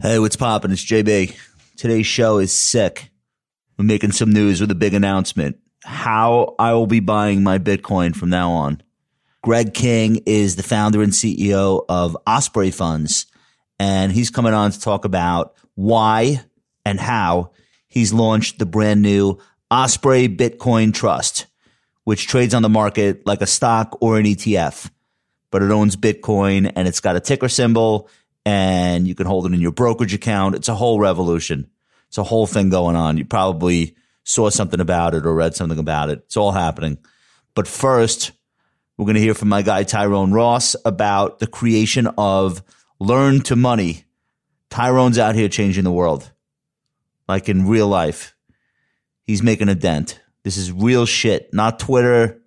Hey, what's poppin'? It's JB. Today's show is sick. We're making some news with a big announcement. How I will be buying my Bitcoin from now on. Greg King is the founder and CEO of Osprey Funds, and he's coming on to talk about why and how he's launched the brand new Osprey Bitcoin Trust, which trades on the market like a stock or an ETF, but it owns Bitcoin and it's got a ticker symbol and you can hold it in your brokerage account. It's a whole revolution. It's a whole thing going on. You probably saw something about it or read something about it. It's all happening. But first, we're going to hear from my guy Tyrone Ross about the creation of Learn to Money. Tyrone's out here changing the world, like in real life. He's making a dent. This is real shit, not Twitter,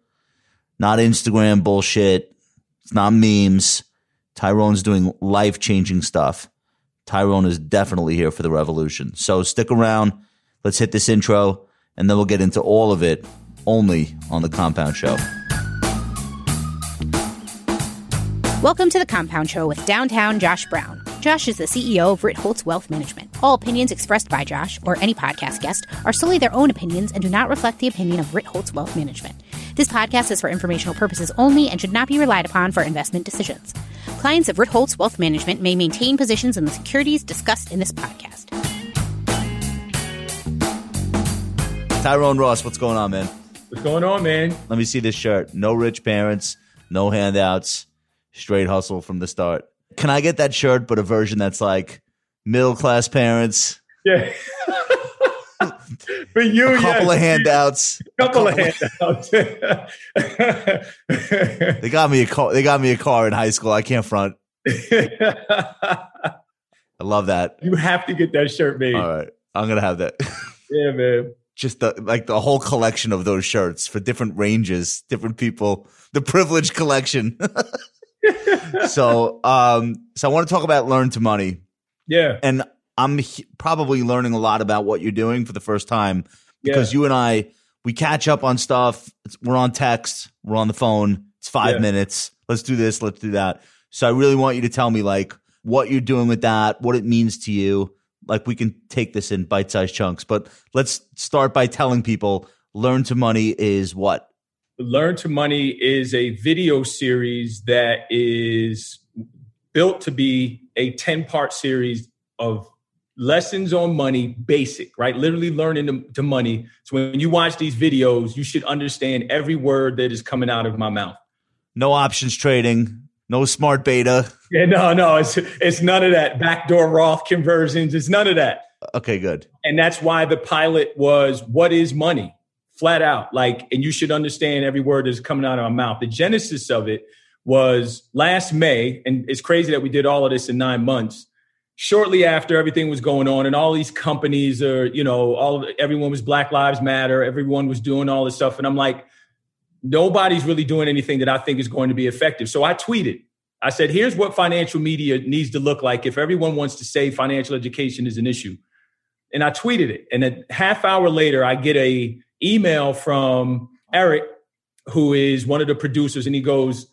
not Instagram bullshit. It's not memes. Tyrone's doing life changing stuff. Tyrone is definitely here for the revolution. So stick around. Let's hit this intro, and then we'll get into all of it only on the Compound Show. Welcome to the Compound Show with downtown Josh Brown. Josh is the CEO of Ritholtz Wealth Management. All opinions expressed by Josh or any podcast guest are solely their own opinions and do not reflect the opinion of Ritholtz Wealth Management. This podcast is for informational purposes only and should not be relied upon for investment decisions. Clients of Ritholtz Wealth Management may maintain positions in the securities discussed in this podcast. Tyrone Ross, what's going on, man? What's going on, man? Let me see this shirt. No rich parents, no handouts, straight hustle from the start. Can I get that shirt, but a version that's like middle class parents, Yeah. For you, a couple yes. of handouts. A couple of couple- handouts. They got me a car. They got me a car in high school. I can't front. I love that. you have to get that shirt made. All right, I'm gonna have that. Yeah, man. Just the like the whole collection of those shirts for different ranges, different people. The privilege collection. so, um, so I want to talk about learn to money, Yeah. and I'm h- probably learning a lot about what you're doing for the first time because yeah. you and I we catch up on stuff. It's, we're on text, we're on the phone. It's five Yeah. minutes. Let's do this. Let's do that. So I really want you to tell me like what you're doing with that, what it means to you. Like we can take this in bite-sized chunks, but let's start by telling people learn to money is what. Learn to Money is a video series that is built to be a 10 part series of lessons on money, basic, right? Literally learning to, to money. So when you watch these videos, you should understand every word that is coming out of my mouth. No options trading, no smart beta. Yeah, no, no, it's it's none of that backdoor Roth conversions. It's none of that. Okay, good. And that's why the pilot was what is money? Flat out. Like, and you should understand every word that's coming out of my mouth. The genesis of it was last May, and it's crazy that we did all of this in nine months. Shortly after everything was going on, and all these companies are, you know, all everyone was Black Lives Matter, everyone was doing all this stuff. And I'm like, nobody's really doing anything that I think is going to be effective. So I tweeted. I said, here's what financial media needs to look like if everyone wants to say financial education is an issue. And I tweeted it. And a half hour later, I get a email from Eric, who is one of the producers, and he goes,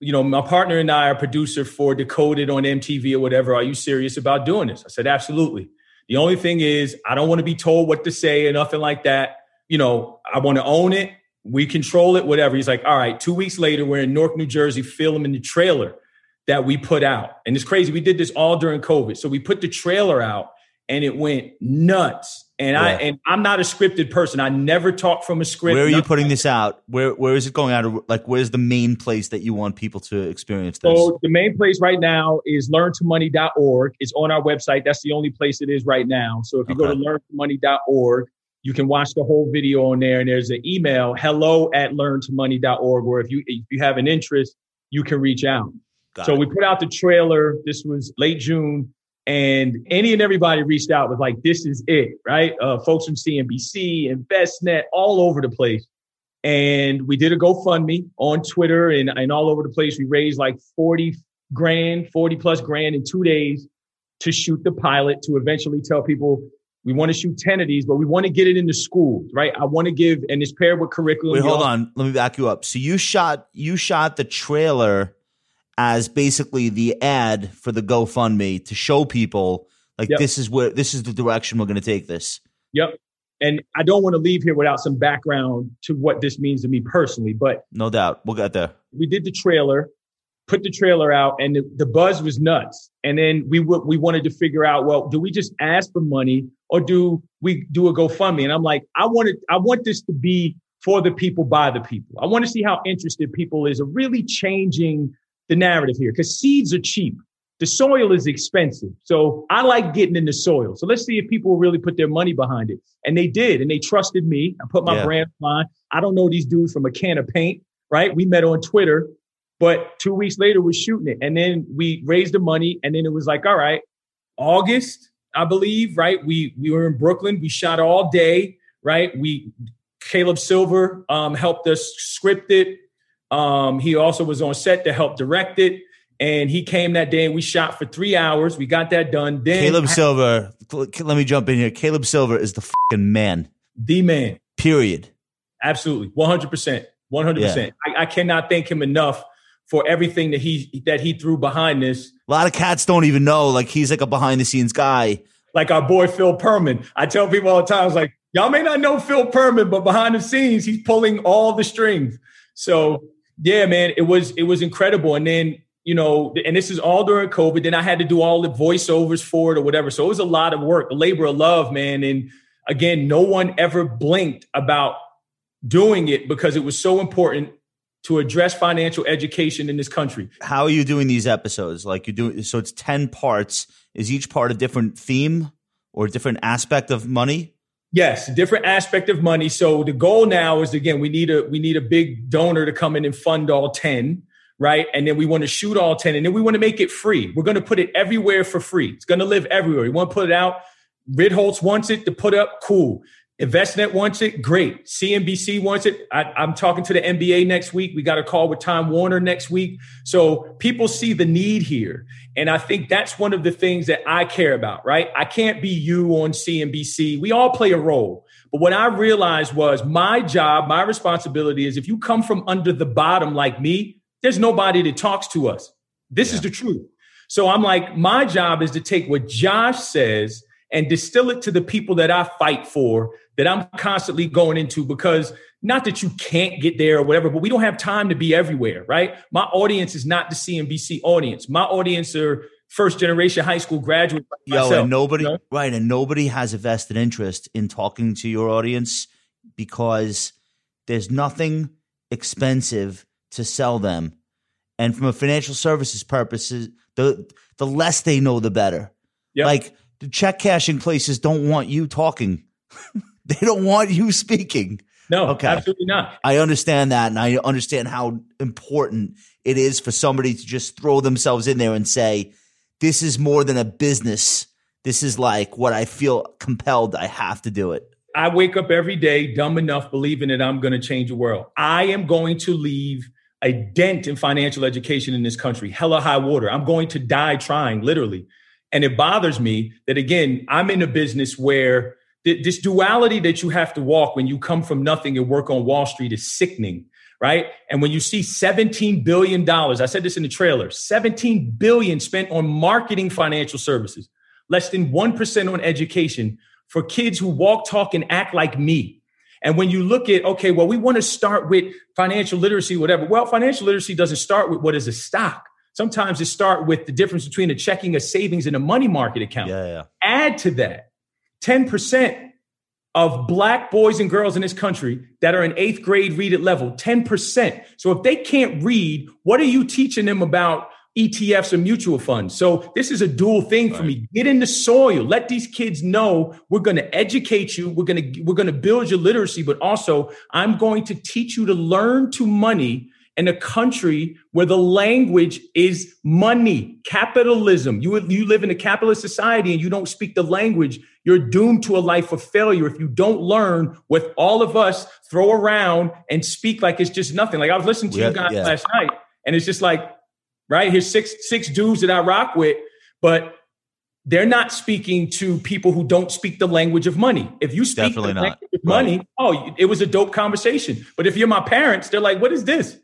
you know, my partner and I are producer for Decoded on MTV or whatever. Are you serious about doing this? I said, absolutely. The only thing is, I don't want to be told what to say or nothing like that. You know, I want to own it. We control it, whatever. He's like, all right, two weeks later, we're in Newark, New Jersey, filming the trailer that we put out. And it's crazy. We did this all during COVID. So we put the trailer out and it went nuts. And I and I'm not a scripted person. I never talk from a script. Where are you putting this out? Where where is it going out? Like where's the main place that you want people to experience this? So the main place right now is learntomoney.org. It's on our website. That's the only place it is right now. So if you go Okay. to learntomoney.org, you can watch the whole video on there. And there's an email, hello at learntomoney.org, where if you if you have an interest, you can reach out. Got so it. we put out the trailer. This was late June. And any and everybody reached out was like, this is it, right? Uh, folks from CNBC, Envestnet, all over the place. And we did a GoFundMe on Twitter and, and all over the place. We raised like 40 grand, 40 plus grand in two days to shoot the pilot to eventually tell people we want to shoot 10 of these, but we want to get it into schools, right? I want to give, and it's paired with curriculum. Wait, hold on. Let me back you up. So you shot you shot the trailer as basically the ad for the GoFundMe to show people Like Yep. this is where this is the direction we're going to take this. Yep. And I don't want to leave here without some background to what this means to me personally, but No doubt. We'll get there. we did the trailer, put the trailer out, and the, the buzz was nuts. And then we w- we wanted to figure out, well, do we just ask for money or do we do a GoFundMe? And I'm like, I wanted, I want this to be for the people, by the people. I want to see how interested people is of really changing the narrative here because seeds are cheap. The soil is expensive. So I like getting in the soil. So let's see if people will really put their money behind it. And they did. And they trusted me. I put my Yeah. brand on. I don't know these dudes from a can of paint, right? We met on Twitter, but two weeks later we're shooting it. And then we raised the money. And then it was like, all right, August, I believe, right? We we were in Brooklyn. We shot all day, right? We Caleb Silver um, helped us script it. Um, he also was on set to help direct it. And he came that day and we shot for three hours. We got that done. Then Caleb Silver. Let me jump in here. Caleb Silver is the fucking man. the man. Period. Absolutely. 100%. 100%. I, I cannot thank him enough for everything that he that he threw behind this. A lot of cats don't even know. Like he's like a behind the scenes guy. Like our boy Phil Pearlman. I tell people all the time, I was like, y'all may not know Phil Pearlman, but behind the scenes, he's pulling all the strings. So yeah, man, it was it was incredible. And then, you know, and this is all during COVID. Then I had to do all the voiceovers for it or whatever. So it was a lot of work, a labor of love, man. And again, no one ever blinked about doing it because it was so important to address financial education in this country. How are you doing these episodes? Like you do so it's 10 parts. Is each part a different theme or a different aspect of money? Yes, different aspect of money. So the goal now is again, we need a we need a big donor to come in and fund all 10, right? And then we want to shoot all 10 and then we want to make it free. We're going to put it everywhere for free. It's going to live everywhere. We want to put it out. Ritholtz wants it to put up, cool. Envestnet wants it, great. CNBC wants it. I, I'm talking to the NBA next week. We got a call with Time Warner next week. So people see the need here. And I think that's one of the things that I care about, right? I can't be you on CNBC. We all play a role. But what I realized was my job, my responsibility is if you come from under the bottom like me, there's nobody that talks to us. This is the truth. So I'm like, my job is to take what Josh says and distill it to the people that I fight for, that I'm constantly going into because not that you can't get there or whatever, but we don't have time to be everywhere, right? My audience is not the CNBC audience. My audience are first generation high school graduates. Like Yo, myself, and nobody you know? right, and nobody has a vested interest in talking to your audience because there's nothing expensive to sell them. And from a financial services purposes, the the less they know the better. Yep. Like the check cashing places don't want you talking. they don't want you speaking. No, Okay. absolutely not. I understand that, and I understand how important it is for somebody to just throw themselves in there and say, "This is more than a business. This is like what I feel compelled. I have to do it." I wake up every day dumb enough believing that I'm going to change the world. I am going to leave a dent in financial education in this country, hella high water. I'm going to die trying, literally. And it bothers me that, again, I'm in a business where this duality that you have to walk when you come from nothing and work on Wall Street is sickening, right? And when you see $17 billion, I said this in the trailer, 17 billion spent on marketing financial services, less than 1% on education for kids who walk, talk, and act like me. And when you look at, okay, well, we want to start with financial literacy, whatever. Well, financial literacy doesn't start with what is a stock. Sometimes it start with the difference between a checking, a savings, and a money market account. Yeah, yeah. Add to that 10% of black boys and girls in this country that are in eighth grade read at level, 10%. So if they can't read, what are you teaching them about ETFs or mutual funds? So this is a dual thing for me. Get in the soil. Let these kids know we're going to educate you. We're going to, we're going to build your literacy, but also I'm going to teach you to learn to money in a country where the language is money, capitalism. You, you live in a capitalist society and you don't speak the language, you're doomed to a life of failure if you don't learn what all of us throw around and speak like it's just nothing. Like I was listening to Yeah, you guys yeah. last night, and it's just like, right, here's six six dudes that I rock with, but they're not speaking to people who don't speak the language of money. If you speak Definitely the not. language of money, oh, it was a dope conversation. But if you're my parents, they're like, what is this?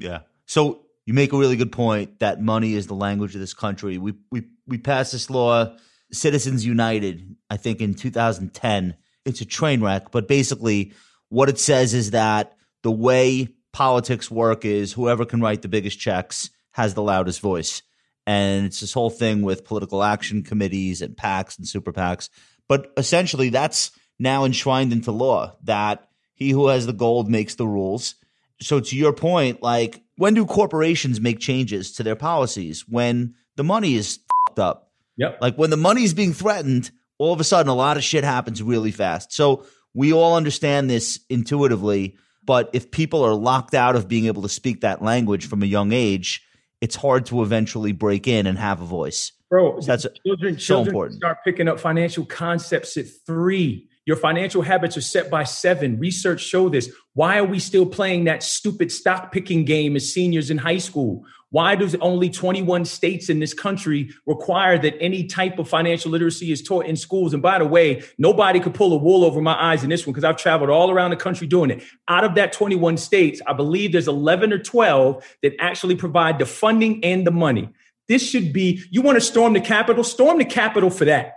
Yeah. So you make a really good point that money is the language of this country. We we we passed this law Citizens United, I think in 2010. It's a train wreck, but basically, what it says is that the way politics work is whoever can write the biggest checks has the loudest voice. And it's this whole thing with political action committees and PACs and super PACs. But essentially, that's now enshrined into law that he who has the gold makes the rules. So, to your point, like, when do corporations make changes to their policies? When the money is fucked up. Yep. Like, when the money is being threatened, all of a sudden, a lot of shit happens really fast. So, we all understand this intuitively. But if people are locked out of being able to speak that language from a young age, it's hard to eventually break in and have a voice. Bro, So that's children, so children important. start picking up financial concepts at three. Your financial habits are set by seven. Research show this. Why are we still playing that stupid stock picking game as seniors in high school? Why does only 21 states in this country require that any type of financial literacy is taught in schools? And by the way, nobody could pull a wool over my eyes in this one because I've traveled all around the country doing it. Out of that 21 states, I believe there's 11 or 12 that actually provide the funding and the money. This should be, you want to storm the Capitol? Storm the Capitol for that.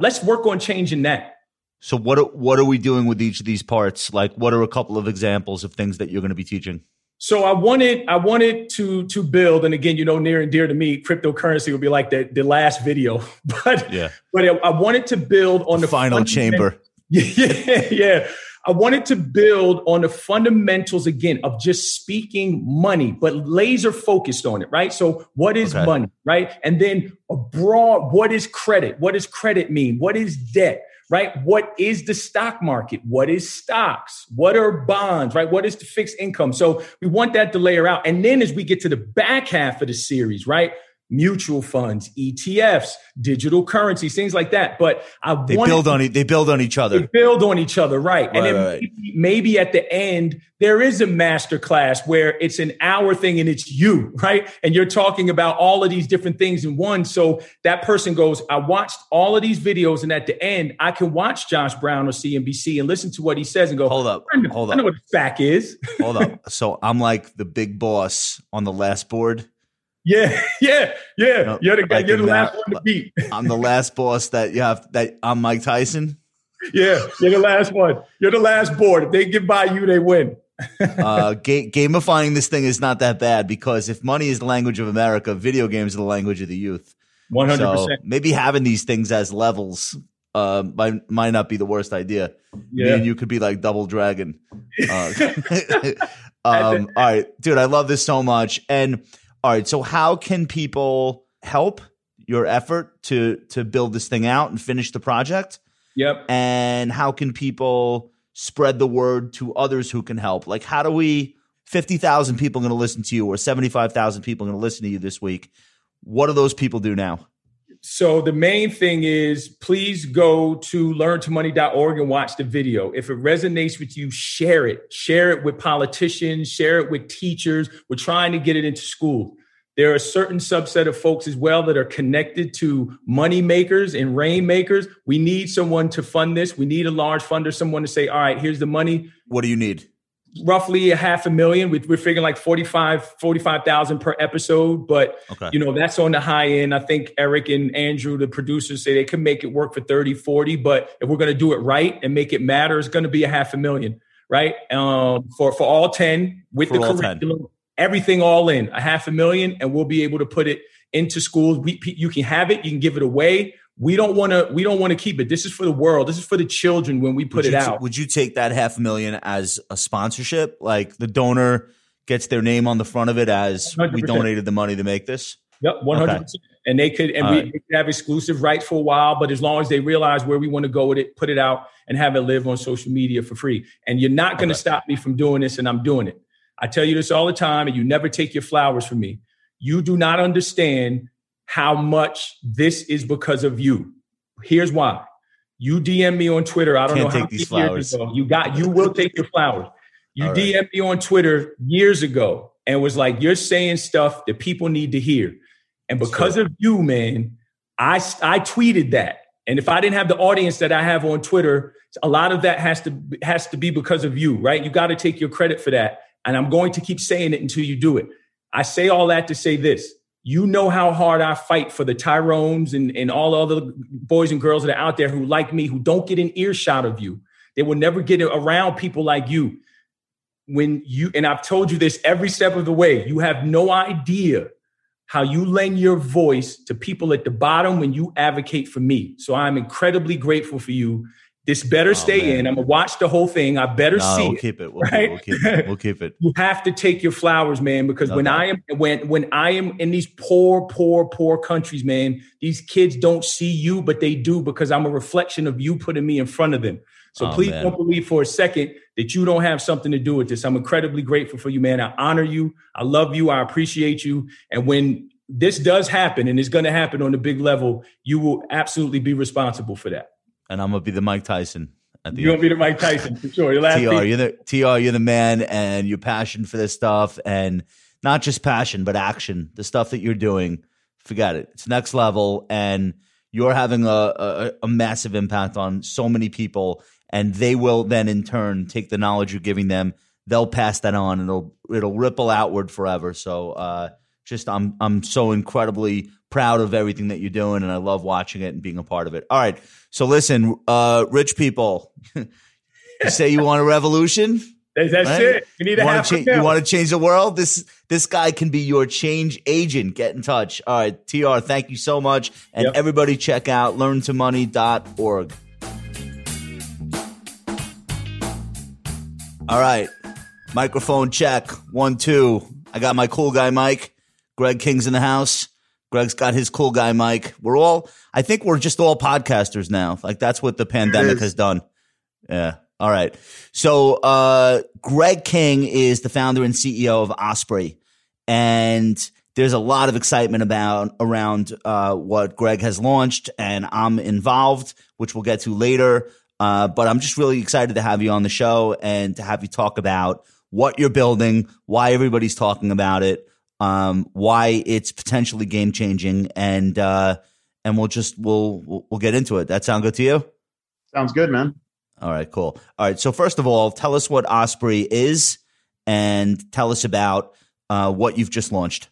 Let's work on changing that. So what are, what are we doing with each of these parts? Like, what are a couple of examples of things that you're going to be teaching? So I wanted I wanted to to build, and again, you know, near and dear to me, cryptocurrency would be like the, the last video. But Yeah. but I wanted to build on the, Final fundament- chamber. Yeah, yeah. I wanted to build on the fundamentals again of just speaking money, but laser focused on it, right? So, what is Okay. money, right? And then a broad, what is credit? What does credit mean? What is debt, right? What is the stock market? What is stocks? What are bonds, right? What is the fixed income? So, we want that to layer out. And then as we get to the back half of the series, right? Mutual funds, ETFs, digital currencies, things like that. But I They wanted build on e- they build on each other. they build on each other, right? and Right, then right. Maybe, maybe at the end there is a master class where it's an hour thing and it's you, right? And you're talking about all of these different things in one. So that person goes, I watched all of these videos, and at the end, I can watch Josh Brown or CNBC and listen to what he says and go, Hold up, know, hold I know up, what the SPAC is. hold up. So I'm like the big boss on the last board. yeah, yeah, yeah. You're the like you're the last one to beat. I'm the last boss that you have. That I'm Mike Tyson. yeah, you're the last one. You're the last board. If they get by you, they win. uh, ga- gamifying this thing is not that bad because if money is the language of America, video games are the language of the youth. 100%. Maybe having these things as levels uh, might might not be the worst idea. Me yeah. and you could be like double dragon. Uh, um, all right, dude, I love this so much. And all right, so how can people help your effort to to build this thing out and finish the project? Yep. and how can people spread the word to others who can help? Like, how do we? Fifty thousand people going to listen to you, or seventy-five thousand people going to listen to you this week. What do those people do now? So the main thing is please go to learntomoney.org and watch the video. If it resonates with you, share it. Share it with politicians, share it with teachers. We're trying to get it into school. There are a certain subset of folks as well that are connected to money makers and rainmakers. We need someone to fund this. We need a large funder, someone to say, all right, here's the money What do you need? roughly a half a million. We- We're figuring like 45, 45,000 per episode, but Okay. you know, that's on the high end. I think Eric and Andrew, the producers say they could make it work for 30, 40, but if we're going to do it right and make it matter, it's going to be a half a million, right? Um, for, for all 10 with For the all 10. Everything all in a half a million and we'll be able to put it into schools. We, you can have it, you can give it away. We don't want to, we don't want to keep it. This is for the world. This is for the children when we put would it you, out. Would you take that half a million as a sponsorship? Like the donor gets their name on the front of it as we 100%. donated the money to make this. Yep, one hundred percent. And they could, and we right. could have exclusive rights for a while. But as long as they realize where we want to go with it, put it out and have it live on social media for free. And you're not going to stop me from doing this, and I'm doing it. I tell you this all the time, and you never take your flowers from me. You do not understand how much this is because of you. Here's why. You DM me on Twitter. I don't Can't know how these years flowers. ago. You got. You will take your flowers. You right. DM me on Twitter years ago and was like, "You're saying stuff that people need to hear." And because of you, man, I I tweeted that. And if I didn't have the audience that I have on Twitter, a lot of that has to has to be because of you, right? You got to take your credit for that. And I'm going to keep saying it until you do it. I say all that to say this. You know how hard I fight for the Tyrones and, and all the other boys and girls that are out there who like me, who don't get an earshot of you. They will never get around people like you. When you, and I've told you this every step of the way, you have no idea how you lend your voice to people at the bottom when you advocate for me. So I'm incredibly grateful for you this better oh, stay man. in. I'm gonna watch the whole thing. I better no, see we'll it. Keep it. We'll, right? we'll keep it. We'll keep it. you have to take your flowers, man, because okay. when I am when when I am in these poor, poor, poor countries, man, these kids don't see you, but they do because I'm a reflection of you putting me in front of them. So oh, please man. don't believe for a second that you don't have something to do with this. I'm incredibly grateful for you, man. I honor you. I love you. I appreciate you. And when this does happen and it's going to happen on a big level, you will absolutely be responsible for that. And I'm gonna be the Mike Tyson at the you want to be the Mike Tyson for sure. TR, you're the TR, you're the man, and your passion for this stuff, and not just passion, but action. The stuff that you're doing, forget it. It's next level, and you're having a, a, a massive impact on so many people, and they will then in turn take the knowledge you're giving them. They'll pass that on, and it'll it'll ripple outward forever. So, uh, just I'm I'm so incredibly proud of everything that you're doing, and I love watching it and being a part of it. All right, so listen, uh, rich people, you say you want a revolution. That's right? it. You need to have. Cha- you want to change the world. This this guy can be your change agent. Get in touch. All right, Tr. Thank you so much, and yep. everybody check out learntomoney.org. All right, microphone check one two. I got my cool guy Mike. Greg King's in the house. Greg's got his cool guy Mike. We're all, I think we're just all podcasters now. Like that's what the pandemic has done. Yeah. All right. So, uh, Greg King is the founder and CEO of Osprey. And there's a lot of excitement about around, uh, what Greg has launched and I'm involved, which we'll get to later. Uh, but I'm just really excited to have you on the show and to have you talk about what you're building, why everybody's talking about it um, why it's potentially game changing, and uh, and we'll just we'll we'll get into it. That sound good to you? Sounds good, man. All right, cool. All right, so first of all, tell us what Osprey is, and tell us about uh, what you've just launched.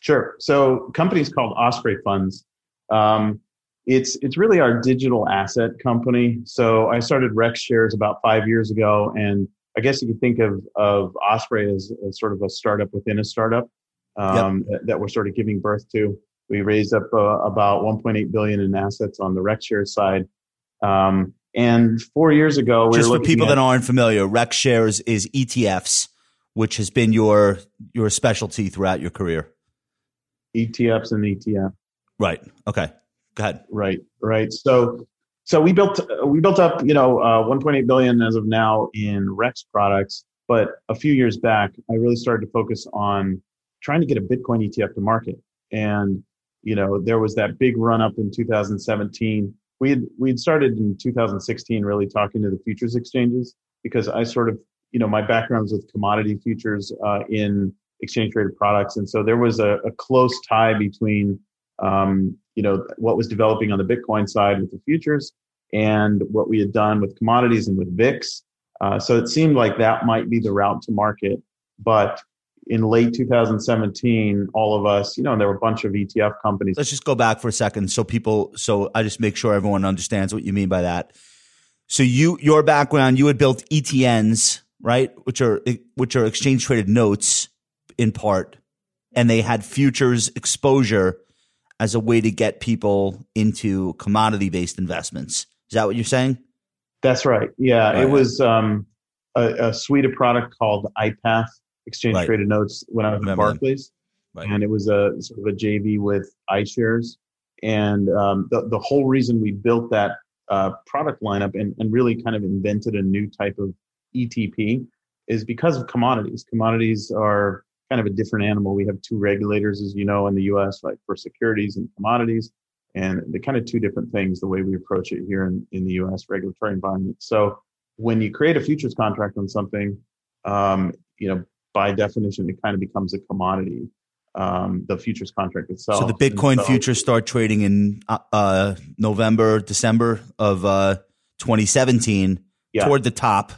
Sure. So, company's called Osprey Funds. Um, it's it's really our digital asset company. So, I started Rex Shares about five years ago, and I guess you could think of of Osprey as, as sort of a startup within a startup um, yep. that, that, we're sort of giving birth to. We raised up uh, about 1.8 billion in assets on the RexShare side. Um, and four years ago, we just for people at, that aren't familiar, RexShares is ETFs, which has been your your specialty throughout your career. ETFs and ETF. Right. Okay. Go ahead. Right. Right. So so we built we built up you know uh, 1.8 billion as of now in Rex products, but a few years back I really started to focus on trying to get a Bitcoin ETF to market, and you know there was that big run up in 2017. We had we had started in 2016 really talking to the futures exchanges because I sort of you know my background's with commodity futures uh, in exchange traded products, and so there was a, a close tie between um, you know what was developing on the Bitcoin side with the futures and what we had done with commodities and with VIX. Uh, so it seemed like that might be the route to market. But in late 2017, all of us, you know, there were a bunch of ETF companies. Let's just go back for a second, so people, so I just make sure everyone understands what you mean by that. So you, your background, you had built ETNs, right, which are which are exchange traded notes in part, and they had futures exposure as a way to get people into commodity based investments. Is that what you're saying? That's right. Yeah, right. it was um, a, a, suite of product called iPath Exchange right. Traded Notes when I was at Barclays, right. and it was a sort of a JV with iShares. And um, the the whole reason we built that uh, product lineup and, and really kind of invented a new type of ETP is because of commodities. Commodities are kind of a different animal. We have two regulators, as you know, in the U.S., like for securities and commodities, and they're kind of two different things the way we approach it here in, in the U.S. regulatory environment. So when you create a futures contract on something, um, you know, by definition, it kind of becomes a commodity. Um, the futures contract itself. So the Bitcoin so, futures start trading in uh, uh November, December of uh, 2017, yeah. toward the top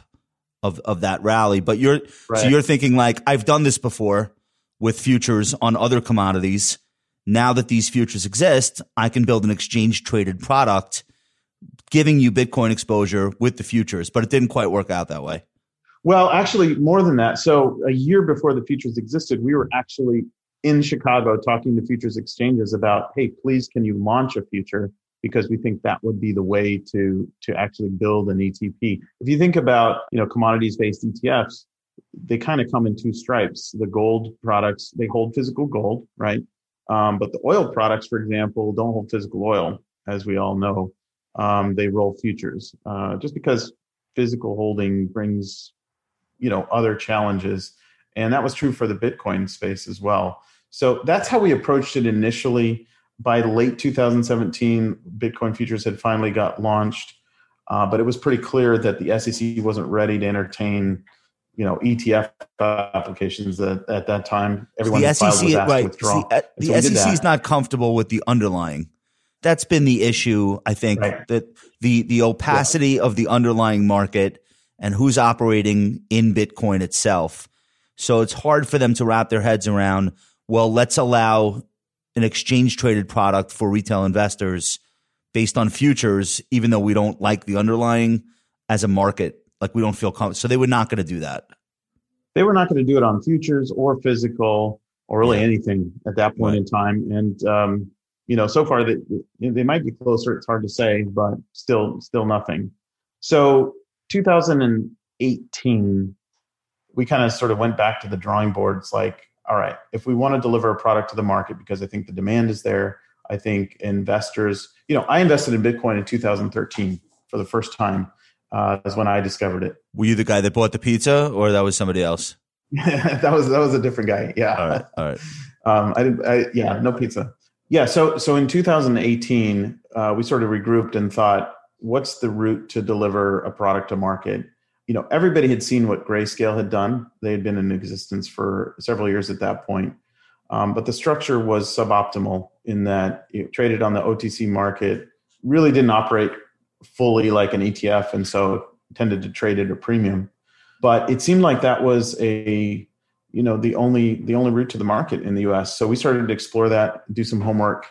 of of that rally. But you're right. so you're thinking like I've done this before. with futures on other commodities. Now that these futures exist, I can build an exchange traded product giving you Bitcoin exposure with the futures, but it didn't quite work out that way. Well, actually, more than that. So, a year before the futures existed, we were actually in Chicago talking to futures exchanges about, hey, please, can you launch a future? Because we think that would be the way to to actually build an ETP. If you think about you know commodities based ETFs, they kind of come in two stripes. The gold products they hold physical gold, right? Um, but the oil products, for example, don't hold physical oil, as we all know. Um, they roll futures, uh, just because physical holding brings you know other challenges and that was true for the bitcoin space as well so that's how we approached it initially by late 2017 bitcoin futures had finally got launched uh, but it was pretty clear that the sec wasn't ready to entertain you know etf applications at, at that time everyone the SEC, right, withdraw. The, the so SEC is not comfortable with the underlying that's been the issue i think right. that the the opacity yeah. of the underlying market and who's operating in Bitcoin itself. So it's hard for them to wrap their heads around, well, let's allow an exchange traded product for retail investors based on futures, even though we don't like the underlying as a market. Like we don't feel comfortable. So they were not going to do that. They were not going to do it on futures or physical or really yeah. anything at that point right. in time. And, um, you know, so far they, they might be closer. It's hard to say, but still, still nothing. So 2018, we kind of sort of went back to the drawing boards like, all right, if we want to deliver a product to the market because I think the demand is there, I think investors, you know, I invested in Bitcoin in 2013 for the first time. Uh, is when I discovered it. Were you the guy that bought the pizza, or that was somebody else? that was that was a different guy. Yeah. All right. All right. Um, I, did, I yeah, no pizza. Yeah. So so in 2018, uh, we sort of regrouped and thought, what's the route to deliver a product to market? You know, everybody had seen what Grayscale had done. They had been in existence for several years at that point. Um, but the structure was suboptimal in that it traded on the OTC market, really didn't operate fully like an ETF, and so tended to trade at a premium. But it seemed like that was a you know the only the only route to the market in the US. So we started to explore that, do some homework,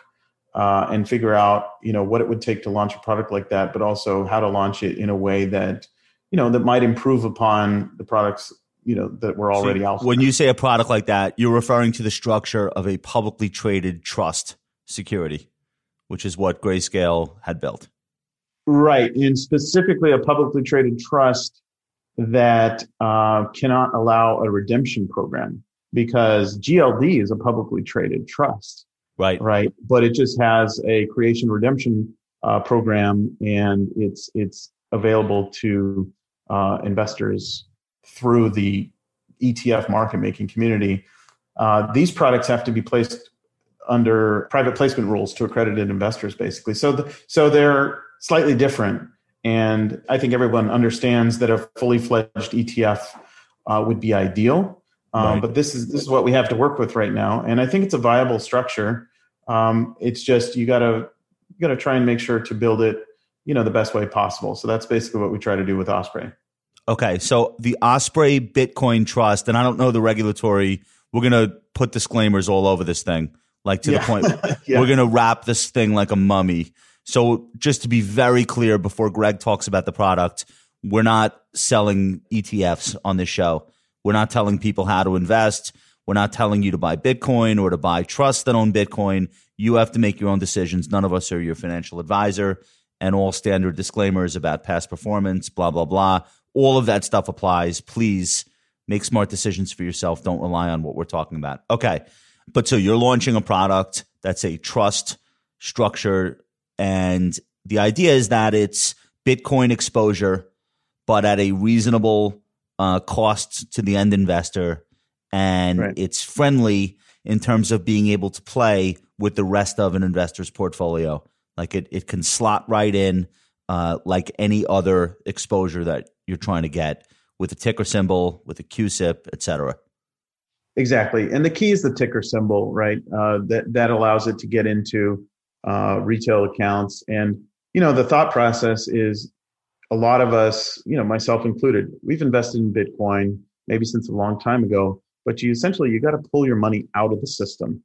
uh, and figure out you know what it would take to launch a product like that, but also how to launch it in a way that you know that might improve upon the products you know that were already See, out. When you say a product like that, you're referring to the structure of a publicly traded trust security, which is what Grayscale had built. Right, and specifically a publicly traded trust that uh, cannot allow a redemption program because GLD is a publicly traded trust. Right. Right. But it just has a creation redemption uh, program and it's it's available to uh, investors through the ETF market making community. Uh, these products have to be placed under private placement rules to accredited investors, basically. So, the, so they're slightly different, and I think everyone understands that a fully fledged ETF uh, would be ideal. Um, right. But this is this is what we have to work with right now, and I think it's a viable structure. Um, it's just you got to you got to try and make sure to build it, you know, the best way possible. So that's basically what we try to do with Osprey. Okay, so the Osprey Bitcoin Trust, and I don't know the regulatory. We're gonna put disclaimers all over this thing, like to yeah. the point. yeah. We're gonna wrap this thing like a mummy. So just to be very clear, before Greg talks about the product, we're not selling ETFs on this show. We're not telling people how to invest. We're not telling you to buy Bitcoin or to buy trusts that own Bitcoin. You have to make your own decisions. None of us are your financial advisor. And all standard disclaimers about past performance, blah, blah, blah. All of that stuff applies. Please make smart decisions for yourself. Don't rely on what we're talking about. Okay. But so you're launching a product that's a trust structure. And the idea is that it's Bitcoin exposure, but at a reasonable uh, costs to the end investor, and right. it's friendly in terms of being able to play with the rest of an investor's portfolio. Like it, it can slot right in uh, like any other exposure that you're trying to get with a ticker symbol, with a CUSIP, et cetera. Exactly, and the key is the ticker symbol, right? Uh, that that allows it to get into uh, retail accounts, and you know the thought process is a lot of us, you know, myself included, we've invested in Bitcoin maybe since a long time ago, but you essentially you got to pull your money out of the system,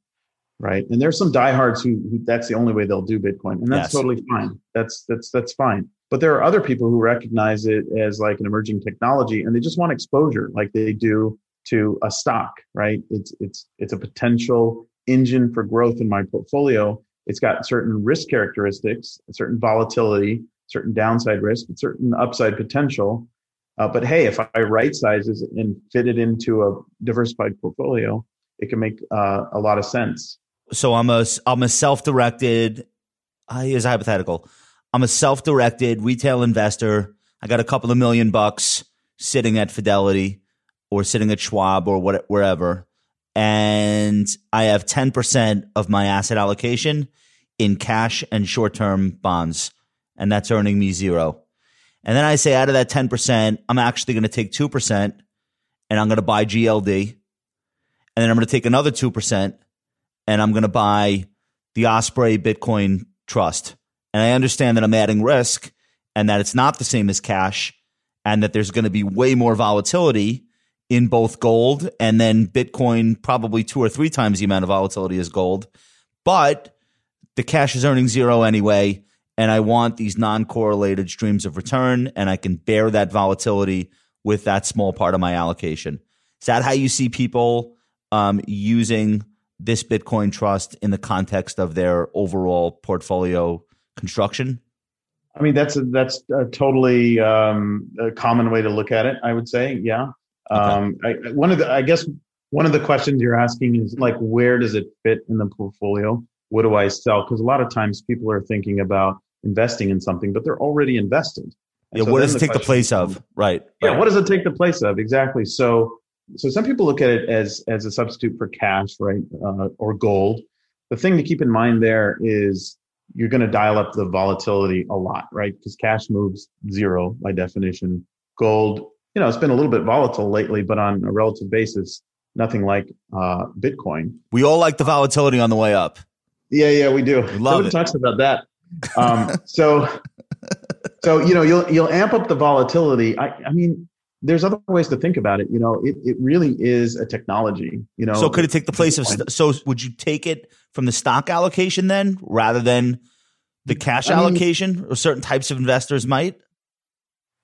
right? And there's some diehards who, who that's the only way they'll do Bitcoin, and that's Yes. totally fine. That's that's that's fine. But there are other people who recognize it as like an emerging technology, and they just want exposure, like they do to a stock, right? It's it's it's a potential engine for growth in my portfolio. It's got certain risk characteristics, certain volatility, certain downside risk, certain upside potential. Uh, but hey, if I right sizes it and fit it into a diversified portfolio, it can make uh, a lot of sense. So I'm a I'm a self directed. Uh, here's a hypothetical. I'm a self directed retail investor. I got a couple of million bucks sitting at Fidelity or sitting at Schwab or what wherever, and I have ten percent of my asset allocation in cash and short term bonds, and that's earning me zero. And then I say out of that ten percent, I'm actually going to take two percent, and I'm going to buy GLD, and then I'm going to take another two percent and I'm going to buy the Osprey Bitcoin Trust. And I understand that I'm adding risk and that it's not the same as cash and that there's going to be way more volatility in both gold and then Bitcoin probably two or three times the amount of volatility as gold. But the cash is earning zero anyway. And I want these non correlated streams of return and I can bear that volatility with that small part of my allocation. Is that how you see people um, using this Bitcoin trust in the context of their overall portfolio construction? I mean, that's a, that's a totally um, a common way to look at it. I would say, yeah. Um, I, one of the, I guess, one of the questions you're asking is like, where does it fit in the portfolio? What do I sell? Because a lot of times people are thinking about investing in something, but they're already invested. And Yeah, so what does it take the place of? Right. Yeah, right. what does it take the place of? Exactly. So, so some people look at it as as a substitute for cash, right, uh, or gold. The thing to keep in mind there is you're going to dial up the volatility a lot, right? Because cash moves zero by definition. Gold, you know, it's been a little bit volatile lately, but on a relative basis, nothing like uh, Bitcoin. we all like the volatility on the way up. Yeah, yeah, we do. love Nobody it. talks about that. Um, so, so you know, you'll you'll amp up the volatility. I, I mean, there's other ways to think about it. You know, it, it really is a technology. You know, So could it take the place of? St- so would you take it from the stock allocation then, rather than the cash I mean- allocation, or certain types of investors might?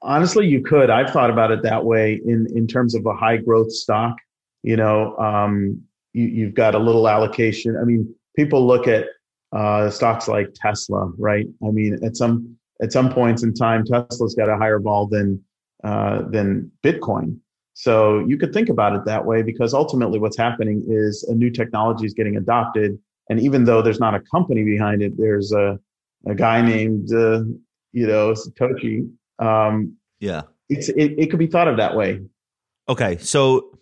honestly, you could. I've thought about it that way in in terms of a high growth stock. You know, um, you, you've got a little allocation. I mean, people look at uh, stocks like Tesla, right? I mean, at some at some points in time, Tesla's got a higher vol than uh, than Bitcoin. So you could think about it that way because ultimately, what's happening is a new technology is getting adopted, and even though there's not a company behind it, there's a a guy named uh, you know Satoshi. Um, Yeah. it's it, it could be thought of that way. Okay. So,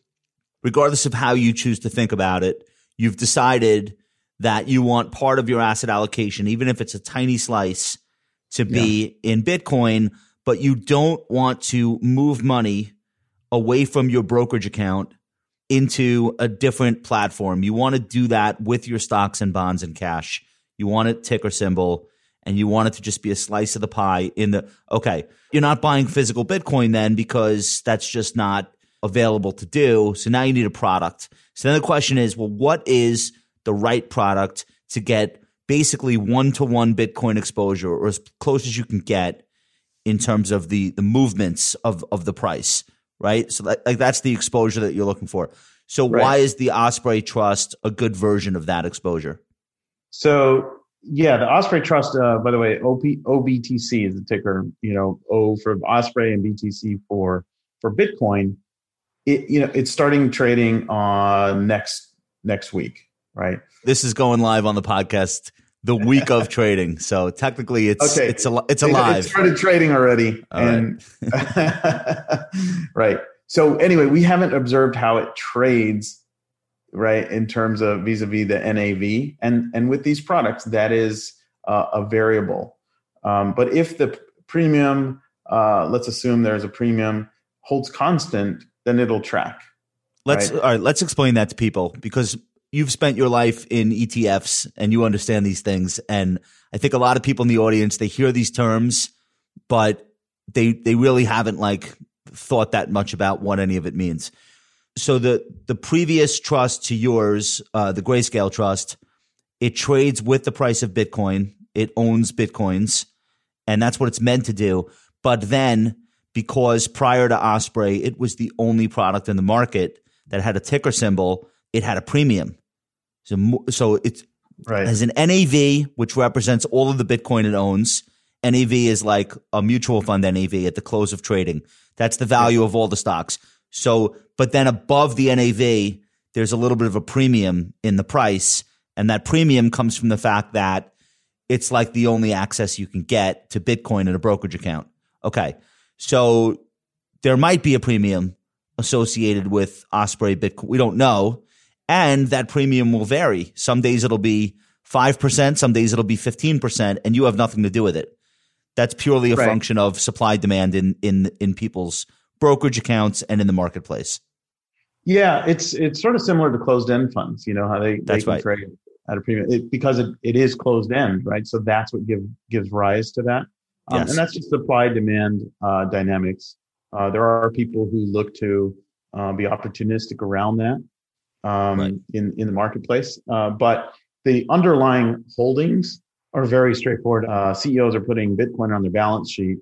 regardless of how you choose to think about it, you've decided that you want part of your asset allocation, even if it's a tiny slice, to be in Bitcoin, but you don't want to move money away from your brokerage account into a different platform. You want to do that with your stocks and bonds and cash. You want it ticker symbol and you want it to just be a slice of the pie in the okay you're not buying physical bitcoin then because that's just not available to do so now you need a product so then the question is well what is the right product to get basically one-to-one bitcoin exposure or as close as you can get in terms of the the movements of of the price right so that, like that's the exposure that you're looking for so Right. why is the osprey trust a good version of that exposure So yeah, the Osprey Trust. Uh, by the way, OP, OBTC is the ticker. You know, O for Osprey and BTC for for Bitcoin. It you know it's starting trading on next next week, right? this is going live on the podcast the week of trading. So technically, it's Okay. it's a, it's It- alive. It started trading already, All right. and right. So anyway, we haven't observed how it trades, right, in terms of vis-a-vis the NAV, and and with these products, that is uh, a variable. Um, but if the premium, uh, let's assume there's a premium, holds constant, then it'll track. let's right. all right. Let's explain that to people because you've spent your life in ETFs and you understand these things. And I think a lot of people in the audience they hear these terms, but they they really haven't like thought that much about what any of it means. so the the previous trust to yours, uh, the Grayscale Trust, it trades with the price of Bitcoin. It owns Bitcoins, and that's what it's meant to do. But then, because prior to Osprey, it was the only product in the market that had a ticker symbol, it had a premium. So, so it's Right. as an NAV, which represents all of the Bitcoin it owns. NAV is like a mutual fund NAV at the close of trading. That's the value of all the stocks. So, but then above the NAV, there's a little bit of a premium in the price. And that premium comes from the fact that it's like the only access you can get to Bitcoin in a brokerage account. Okay. So there might be a premium associated with Osprey Bitcoin. We don't know. And that premium will vary. Some days it'll be 5%, some days it'll be 15%, and you have nothing to do with it. That's purely a Right. function of supply demand in, in, in people's brokerage accounts and in the marketplace. Yeah, it's it's sort of similar to closed end funds. You know how they, they That's can right. trade at a premium it, because it, it is closed end, right? So that's what give gives rise to that, um, Yes. and that's just supply demand uh, dynamics. Uh, there are people who look to uh, be opportunistic around that um, Right. in in the marketplace, uh, but the underlying holdings are very straightforward. Uh, CEOs are putting Bitcoin on their balance sheet.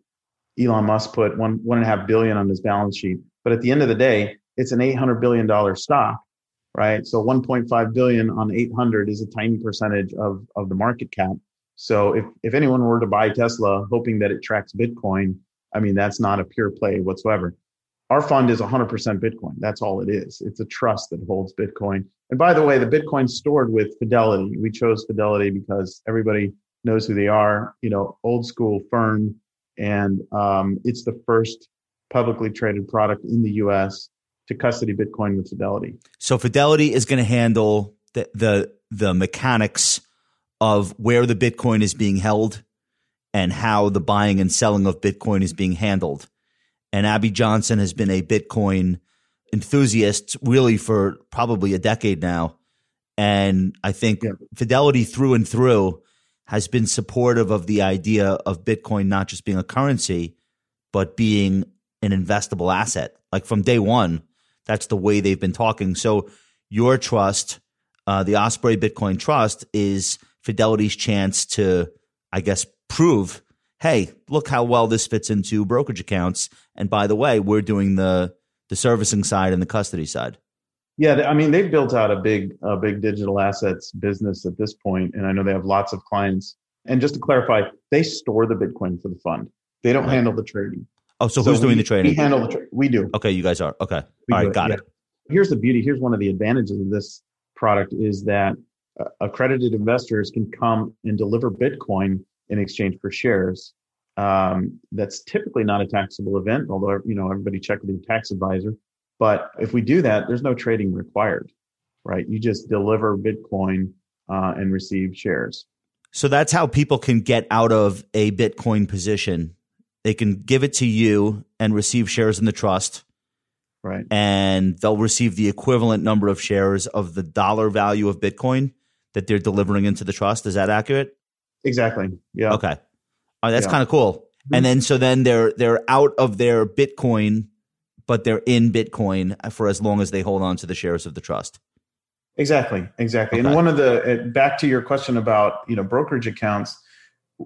Elon Musk put one one and a half billion on his balance sheet, but at the end of the day, it's an eight hundred billion dollar stock, right? So one point five billion on eight hundred is a tiny percentage of of the market cap. So if if anyone were to buy Tesla hoping that it tracks Bitcoin, I mean that's not a pure play whatsoever. Our fund is 100% Bitcoin. That's all it is. It's a trust that holds Bitcoin. And by the way, the Bitcoin's stored with Fidelity. We chose Fidelity because everybody knows who they are. You know, old school firm, and um, it's the first publicly traded product in the U.S. to custody Bitcoin with Fidelity. So Fidelity is going to handle the, the the mechanics of where the Bitcoin is being held and how the buying and selling of Bitcoin is being handled. And Abby Johnson has been a Bitcoin enthusiast really for probably a decade now. And I think Yeah. Fidelity through and through has been supportive of the idea of Bitcoin not just being a currency, but being an investable asset. Like from day one, that's the way they've been talking. So your trust, uh, the Osprey Bitcoin Trust, is Fidelity's chance to, I guess, prove, hey, look how well this fits into brokerage accounts. And by the way, we're doing the the servicing side and the custody side. Yeah, I mean they've built out a big, a big digital assets business at this point, and I know they have lots of clients. And just to clarify, they store the Bitcoin for the fund. They don't Right. handle the trading. Oh, so, who's doing the trading? We handle the trading. We do. okay, you guys are. Okay. We All right, got yeah. it. Here's the beauty. Here's one of the advantages of this product is that uh, accredited investors can come and deliver Bitcoin in exchange for shares. Um, that's typically not a taxable event, although you know everybody check with your tax advisor. But if we do that, there's no trading required, right? You just deliver Bitcoin uh, and receive shares. So that's how people can get out of a Bitcoin position. They can give it to you and receive shares in the trust, Right. and they'll receive the equivalent number of shares of the dollar value of Bitcoin that they're delivering into the trust. Is that accurate? Exactly. Yeah. Okay. Right, that's Yeah. kind of cool. And then so then they're they're out of their Bitcoin, but they're in Bitcoin for as long as they hold on to the shares of the trust. Exactly, exactly. Okay. And one of the uh, back to your question about you know brokerage accounts,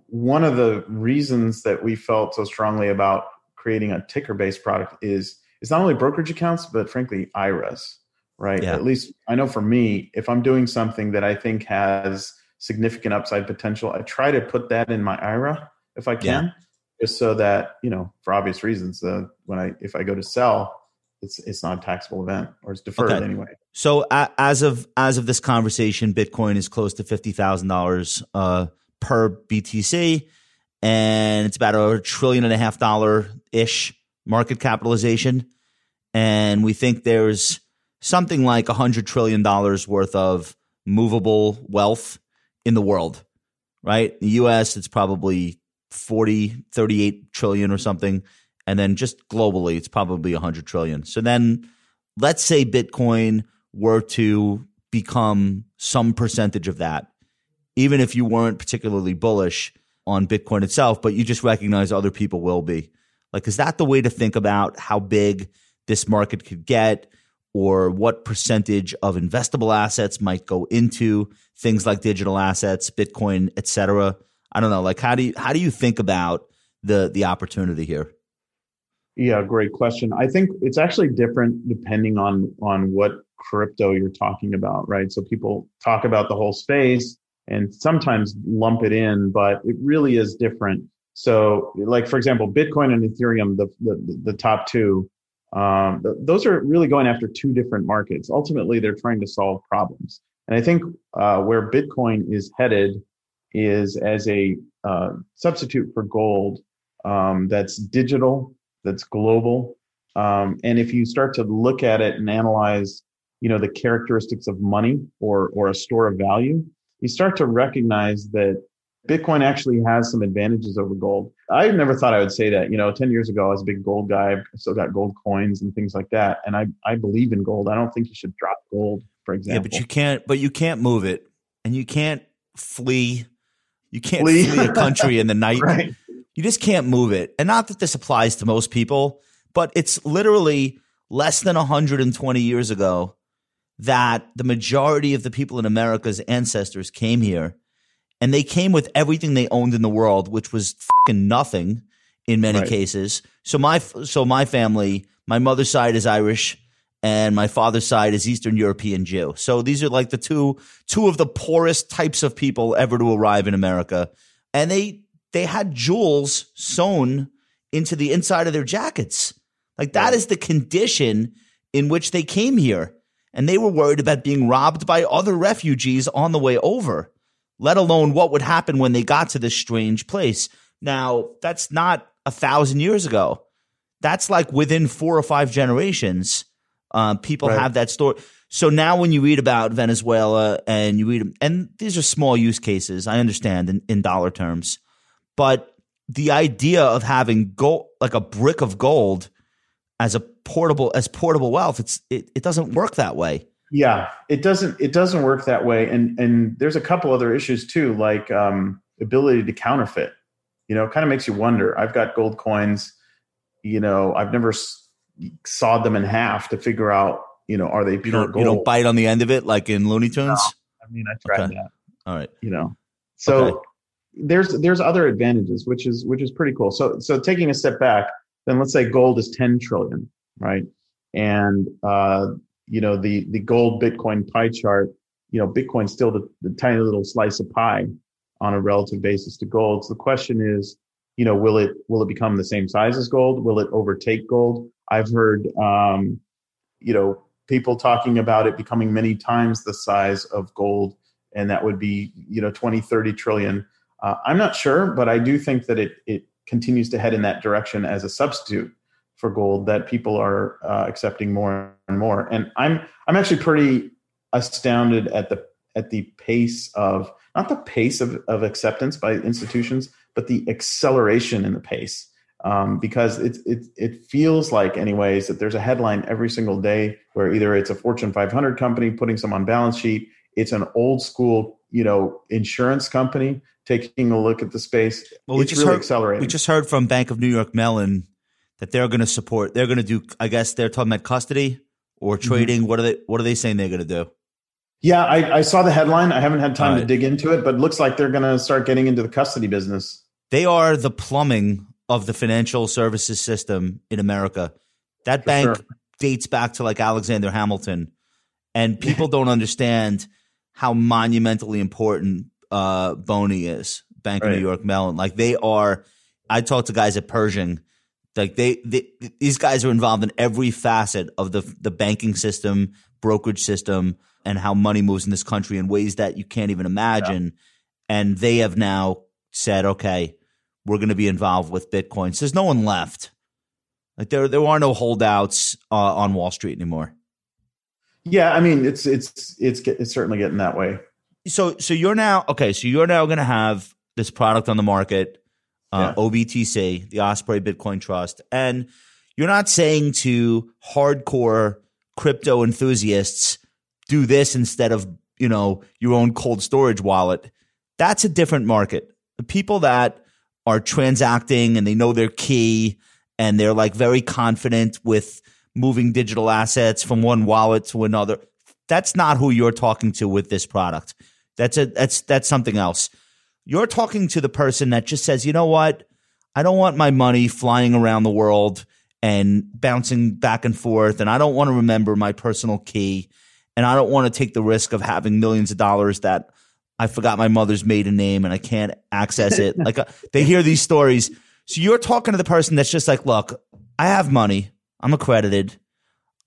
one of the reasons that we felt so strongly about creating a ticker based product is it's not only brokerage accounts but frankly IRAs, right? Yeah. At least I know for me, if I'm doing something that I think has significant upside potential, I try to put that in my IRA if I can, just so that you know for obvious reasons, uh, when I if I go to sell, it's it's not a taxable event or it's deferred Okay. anyway. So a as of as of this conversation, Bitcoin is close to fifty thousand dollars uh, per BTC, and it's about a trillion and a half dollar ish market capitalization. And we think there's something like a hundred trillion dollars worth of movable wealth in the world, right? The US, it's probably 40, 38 trillion or something. And then just globally, it's probably 100 trillion. So then let's say Bitcoin were to become some percentage of that, even if you weren't particularly bullish on Bitcoin itself, but you just recognize other people will be. Like, is that the way to think about how big this market could get? Or what percentage of investable assets might go into things like digital assets, Bitcoin, et cetera? I don't know. Like, how do you how do you think about the the opportunity here? Yeah, great question. I think it's actually different depending on on what crypto you're talking about, right? So people talk about the whole space and sometimes lump it in, but it really is different. So, like for example, Bitcoin and Ethereum, the the, the top two, um, th- those are really going after two different markets. Ultimately, they're trying to solve problems. And I think uh, where Bitcoin is headed is as a uh, substitute for gold um, that's digital, that's global. Um, and if you start to look at it and analyze, you know, the characteristics of money or or a store of value, you start to recognize that Bitcoin actually has some advantages over gold. I never thought I would say that. You know, 10 years ago, I was a big gold guy. I still got gold coins and things like that. And I, I believe in gold. I don't think you should drop gold, for example. Yeah, but you can't, but you can't move it and you can't flee. You can't flee, flee a country in the night. right. You just can't move it. And not that this applies to most people, but it's literally less than 120 years ago that the majority of the people in America's ancestors came here and they came with everything they owned in the world, which was fucking nothing in many right. cases. So my so my family, my mother's side is Irish, and my father's side is Eastern European Jew. So these are like the two two of the poorest types of people ever to arrive in America, and they they had jewels sewn into the inside of their jackets. Like that is the condition in which they came here. And they were worried about being robbed by other refugees on the way over let alone what would happen when they got to this strange place. Now, that's not a thousand years ago. That's like within four or five generations. Uh, people right. have that story. So now when you read about Venezuela and you read, and these are small use cases, I understand in, in dollar terms, but the idea of having gold, like a brick of gold as a portable, as portable wealth, it's, it, it doesn't work that way. Yeah, it doesn't it doesn't work that way, and and there's a couple other issues too, like um, ability to counterfeit. You know, it kind of makes you wonder. I've got gold coins. You know, I've never sawed them in half to figure out. You know, are they pure you don't, gold? You don't bite on the end of it like in Looney Tunes. No. I mean, I tried okay. that. All right. You know, so okay. there's there's other advantages, which is which is pretty cool. So so taking a step back, then let's say gold is 10 trillion, right? And uh, you know the the gold Bitcoin pie chart, you know Bitcoin's still the, the tiny little slice of pie on a relative basis to gold. So the question is, you know, will it will it become the same size as gold? Will it overtake gold? I've heard, um, you know, people talking about it becoming many times the size of gold, and that would be, you know, 20, 30 trillion. Uh, I'm not sure, but I do think that it it continues to head in that direction as a substitute for gold that people are uh, accepting more and more. And I'm I'm actually pretty astounded at the at the pace of not the pace of, of acceptance by institutions, but the acceleration in the pace. Um, because it, it it feels like, anyways, that there's a headline every single day where either it's a Fortune 500 company putting some on balance sheet, it's an old school, you know, insurance company taking a look at the space. Well, we it's just really heard, accelerating. We just heard from Bank of New York Mellon that they're going to support. They're going to do. I guess they're talking about custody or mm-hmm. trading. Mm-hmm. What are they? What are they saying they're going to do? Yeah, I, I, saw the headline. I haven't had time right. to dig into it, but it looks like they're going to start getting into the custody business. They are the plumbing of the financial services system in America. That For bank sure. dates back to like Alexander Hamilton, and people don't understand how monumentally important uh, BNY is. Bank right. of New York Mellon. Like they are. I talked to guys at Pershing like they, they, these guys are involved in every facet of the the banking system, brokerage system, and how money moves in this country in ways that you can't even imagine. Yeah. And they have now said, okay, we're going to be involved with Bitcoin. So there's no one left. Like there, there are no holdouts uh, on Wall Street anymore. Yeah, I mean, it's it's it's it's certainly getting that way. So so you're now okay. So you're now going to have this product on the market uh, yeah. OBTC, the Osprey Bitcoin Trust. And you're not saying to hardcore crypto enthusiasts, do this instead of, you know, your own cold storage wallet. That's a different market. The people that are transacting and they know their key and they're like very confident with moving digital assets from one wallet to another. That's not who you're talking to with this product. That's a that's that's something else. You're talking to the person that just says, "You know what? I don't want my money flying around the world and bouncing back and forth and I don't want to remember my personal key and I don't want to take the risk of having millions of dollars that I forgot my mother's maiden name and I can't access it. like uh, they hear these stories. So you're talking to the person that's just like, look, I have money. I'm accredited.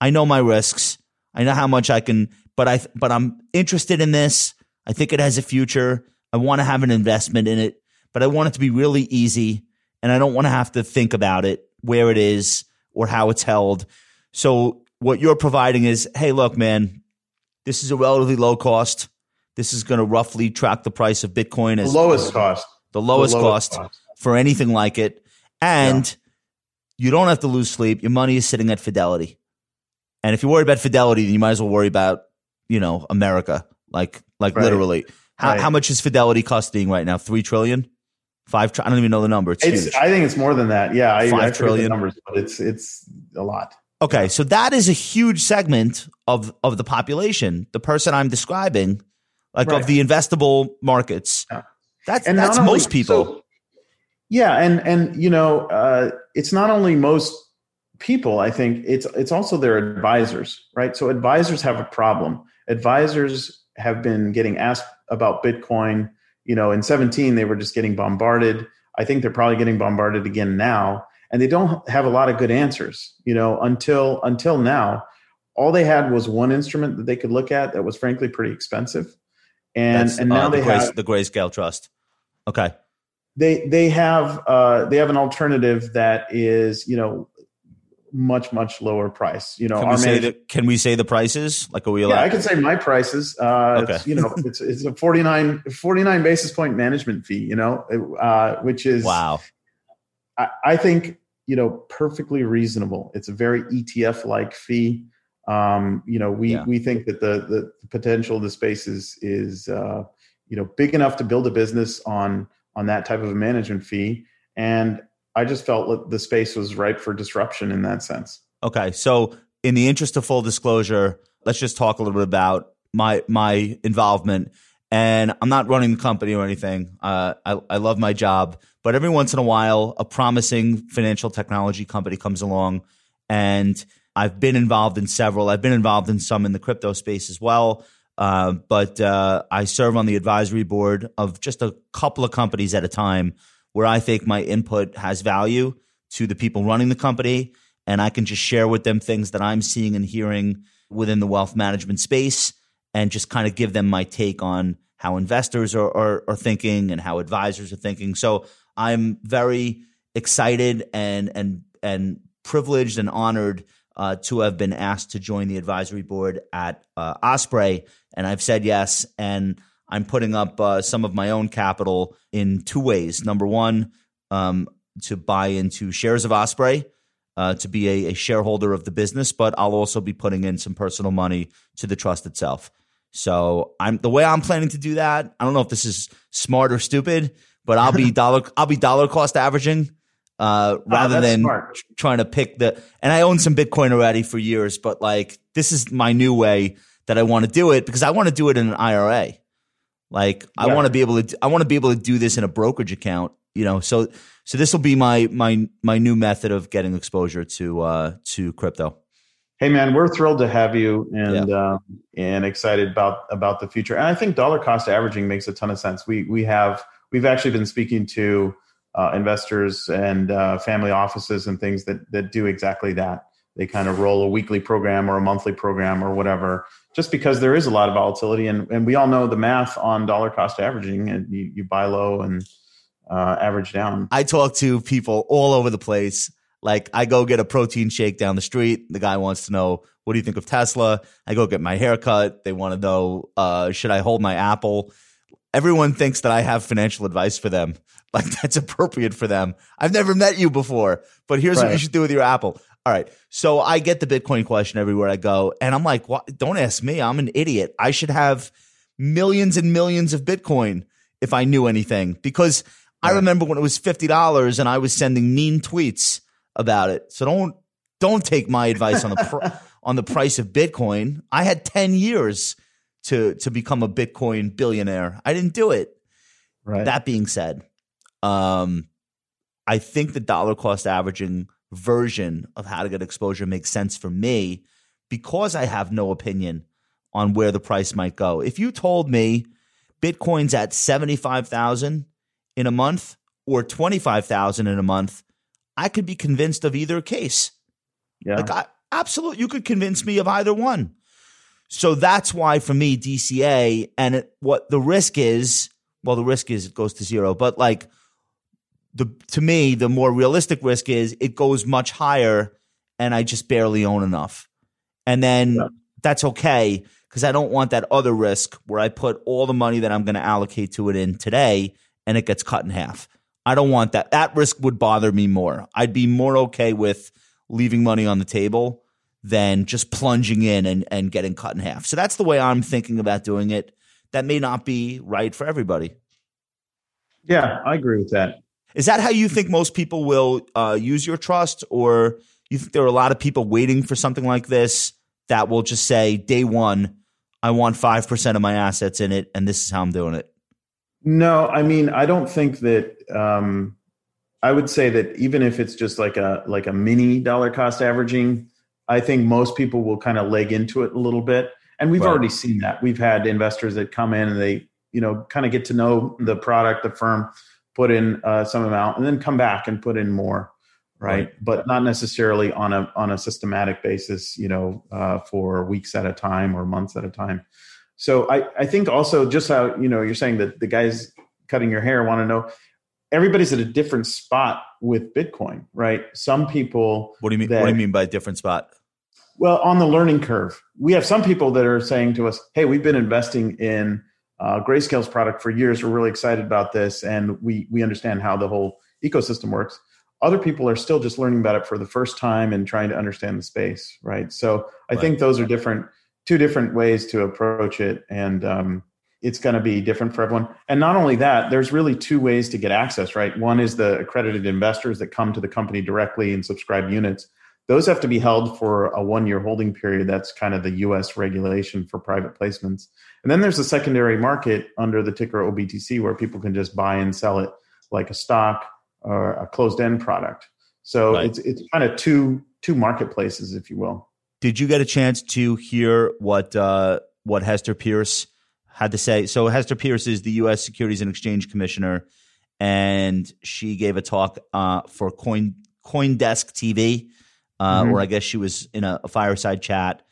I know my risks. I know how much I can, but I, but I'm interested in this. I think it has a future. I want to have an investment in it, but I want it to be really easy and I don't want to have to think about it, where it is or how it's held. So what you're providing is, hey, look, man, this is a relatively low cost. This is going to roughly track the price of Bitcoin as the lowest cost, the lowest, the lowest cost, cost, for anything like it. And yeah. you don't have to lose sleep. Your money is sitting at Fidelity. And if you're worried about Fidelity, then you might as well worry about, you know, America. Like, like right. literally. How, right. how much is Fidelity costing right now? Three trillion? Five? I don't even know the number. It's, it's I think it's more than that. Yeah, I, five I trillion numbers, but it's it's a lot. Okay, so that is a huge segment of of the population. The person I'm describing, like right. of the investable markets. Yeah. That's and that's only, most people. So, yeah, and and you know, uh, it's not only most people. I think it's it's also their advisors, right? So advisors have a problem. Advisors have been getting asked about Bitcoin you know, in 17, they were just getting bombarded. I think they're probably getting bombarded again now. And they don't have a lot of good answers, you know, until until now. All they had was one instrument that they could look at that was frankly pretty expensive. And That's, and now uh, the they have the Grayscale Trust. Okay. They they have uh, they have an alternative that is, you know, much much lower price. You know, can we say the can we say the prices? Like are we allowed? Yeah, I can say my prices. Uh, okay. It's, you know, it's it's a 49, 49 basis point management fee. You know, uh, which is wow. I, I, think you know perfectly reasonable. It's a very ETF like fee. Um, you know, we yeah. we think that the the potential of the space is is uh, you know big enough to build a business on on that type of a management fee and I just felt that the space was ripe for disruption in that sense. Okay, so in the interest of full disclosure, let's just talk a little bit about my my involvement. And I'm not running the company or anything. Uh, I, I love my job, but every once in a while, a promising financial technology company comes along, and I've been involved in several. I've been involved in some in the crypto space as well. Uh, but uh, I serve on the advisory board of just a couple of companies at a time where I think my input has value to the people running the company. And I can just share with them things that I'm seeing and hearing within the wealth management space and just kind of give them my take on how investors are, are, are thinking and how advisors are thinking. So I'm very excited and, and, and privileged and honored uh, to have been asked to join the advisory board at uh, Osprey. And I've said yes. And I'm putting up uh, some of my own capital in two ways. Number one, um, to buy into shares of Osprey, uh, to be a, a, shareholder of the business, but I'll also be putting in some personal money to the trust itself. So I'm the way I'm planning to do that. I don't know if this is smart or stupid, but I'll be dollar I'll be dollar cost averaging uh, oh, rather oh, than smart. trying to pick the. And I own some Bitcoin already for years, but like this is my new way that I want to do it because I want to do it in an IRA. Like yeah. I want to be able to I want to be able to do this in a brokerage account, you know. So so this will be my my my new method of getting exposure to uh to crypto. Hey man, we're thrilled to have you and yeah. um, and excited about about the future. And I think dollar cost averaging makes a ton of sense. We we have we've actually been speaking to uh, investors and uh, family offices and things that that do exactly that. They kind of roll a weekly program or a monthly program or whatever just because there is a lot of volatility and, and we all know the math on dollar cost averaging and you, you buy low and uh, average down. I talk to people all over the place. Like I go get a protein shake down the street. The guy wants to know, what do you think of Tesla? I go get my haircut. They want to know, uh, should I hold my Apple? Everyone thinks that I have financial advice for them. Like that's appropriate for them. I've never met you before, but here's right. what you should do with your Apple. All right. So I get the Bitcoin question everywhere I go. And I'm like, what? don't ask me. I'm an idiot. I should have millions and millions of Bitcoin if I knew anything because I remember when it was $50 and I was sending mean tweets about it. So don't Don't take my advice on the pr- on the price of Bitcoin. I had 10 years to to become a Bitcoin billionaire. I didn't do it. Right. That being said, um, I think the dollar cost averaging version of how to get exposure makes sense for me because I have no opinion on where the price might go. If you told me Bitcoin's at 75,000 in a month or 25,000 in a month, I could be convinced of either case. yeah. Like, I, absolutely, you could convince me of either one. So that's why for me, DCA and it, what the risk is, well, the risk is it goes to zero, but like the, to me, the more realistic risk is it goes much higher and I just barely own enough. And then Yeah. that's okay because I don't want that other risk where I put all the money that I'm going to allocate to it in today and it gets cut in half. I don't want that. That risk would bother me more. I'd be more okay with leaving money on the table than just plunging in and, and getting cut in half. So that's the way I'm thinking about doing it. That may not be right for everybody. yeah, I agree with that. Is that how you think most people will uh, use your trust, or you think there are a lot of people waiting for something like this that will just say, "Day one, I want five percent of my assets in it, and this is how I'm doing it." No, I mean, I don't think that. Um, I would say that even if it's just like a like a mini dollar cost averaging, I think most people will kind of leg into it a little bit, and we've Right. already seen that. We've had investors that come in and they, you know, kind of get to know the product, the firm, put in uh, some amount, and then come back and put in more, right? Right. But not necessarily on a on a systematic basis, you know, uh, for weeks at a time or months at a time. So I, I think also just how you know you're saying that the guys cutting your hair want to know everybody's at a different spot with Bitcoin, right? Some people What do you mean? that- what do you mean by different spot? well on the learning curve. We have some people that are saying to us, "Hey, we've been investing in uh, Grayscale's product for years. We're really excited about this, and we we understand how the whole ecosystem works." Other people are still just learning about it for the first time and trying to understand the space, right? So I Right. think those are different, two different ways to approach it, and um, it's going to be different for everyone. And not only that, there's really two ways to get access, right? One is the accredited investors that come to the company directly and subscribe units those have to be held for a one year holding period. That's kind of the US regulation for private placements. And then there's a secondary market under the ticker OBTC where people can just buy and sell it like a stock or a closed end product. So Right. it's it's kind of two two marketplaces, if you will. Did you get a chance to hear what uh, what Hester Peirce had to say? So Hester Peirce is the U.S. Securities and Exchange Commissioner, and she gave a talk uh, for Coin CoinDesk TV, uh, Mhm. or I guess she was in a, a fireside chat,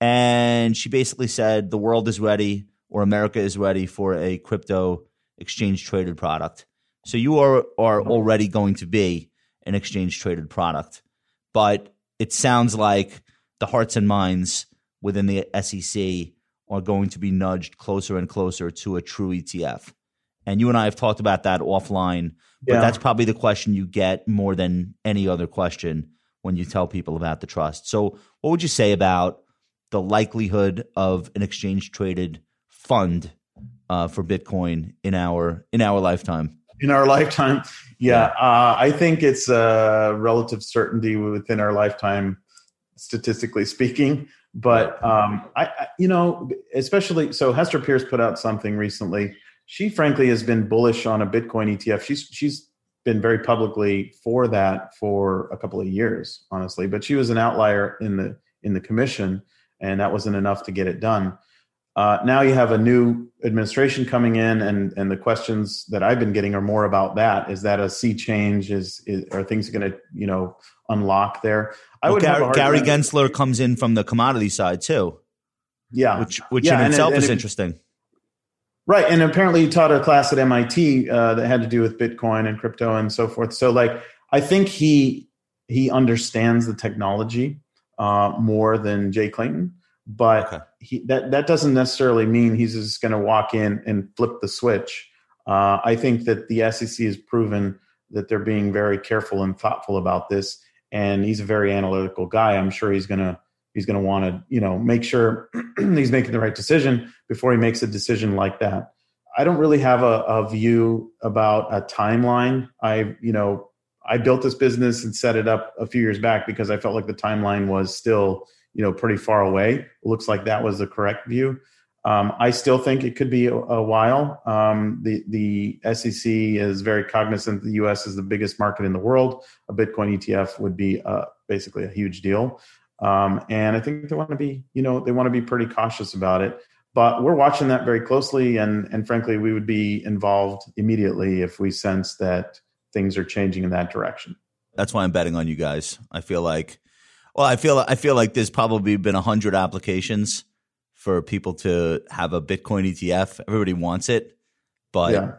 and she basically said the world is ready, or America is ready for a crypto exchange traded product. So you are are mm-hmm. already going to be an exchange traded product, but it sounds like the hearts and minds within the SEC are going to be nudged closer and closer to a true ETF. And you and I have talked about that offline, but Yeah. that's probably the question you get more than any other question when you tell people about the trust. So, what would you say about the likelihood of an exchange traded fund uh, for Bitcoin in our in our lifetime? in our lifetime. Yeah, uh, I think it's a relative certainty within our lifetime, statistically speaking. But um, I, I, you know, especially so, Hester Peirce put out something recently. She frankly has been bullish on a Bitcoin ETF. She's she's been very publicly for that for a couple of years, honestly. But she was an outlier in the in the commission, and that wasn't enough to get it done. Uh, now you have a new administration coming in, and and the questions that I've been getting are more about that. Is that a sea change? Is, is are things going to you know unlock there? I Well, would Gary, Gary Gensler comes in from the commodity side too, yeah, which which Yeah, in and itself is it- interesting. Right, and apparently he taught a class at MIT uh, that had to do with Bitcoin and crypto and so forth. So, like, I think he he understands the technology uh, more than Jay Clayton, but Okay. he, that that doesn't necessarily mean he's just going to walk in and flip the switch. Uh, I think that the SEC has proven that they're being very careful and thoughtful about this, and he's a very analytical guy. I'm sure he's going to he's going to want to you know make sure he's making the right decision before he makes a decision like that. I don't really have a, a view about a timeline. I, you know, I built this business and set it up a few years back because I felt like the timeline was still, you know, pretty far away. It looks like that was the correct view. Um, I still think it could be a, a while. Um, the the SEC is very cognizant. The U.S. is the biggest market in the world. A Bitcoin ETF would be uh, basically a huge deal, um, and I think they want to be, you know, they want to be pretty cautious about it. But we're watching that very closely, and and frankly, we would be involved immediately if we sense that things are changing in that direction. That's why I'm betting on you guys. I feel like, well, I feel I feel like there's probably been a hundred applications for people to have a Bitcoin ETF. Everybody wants it, but yeah.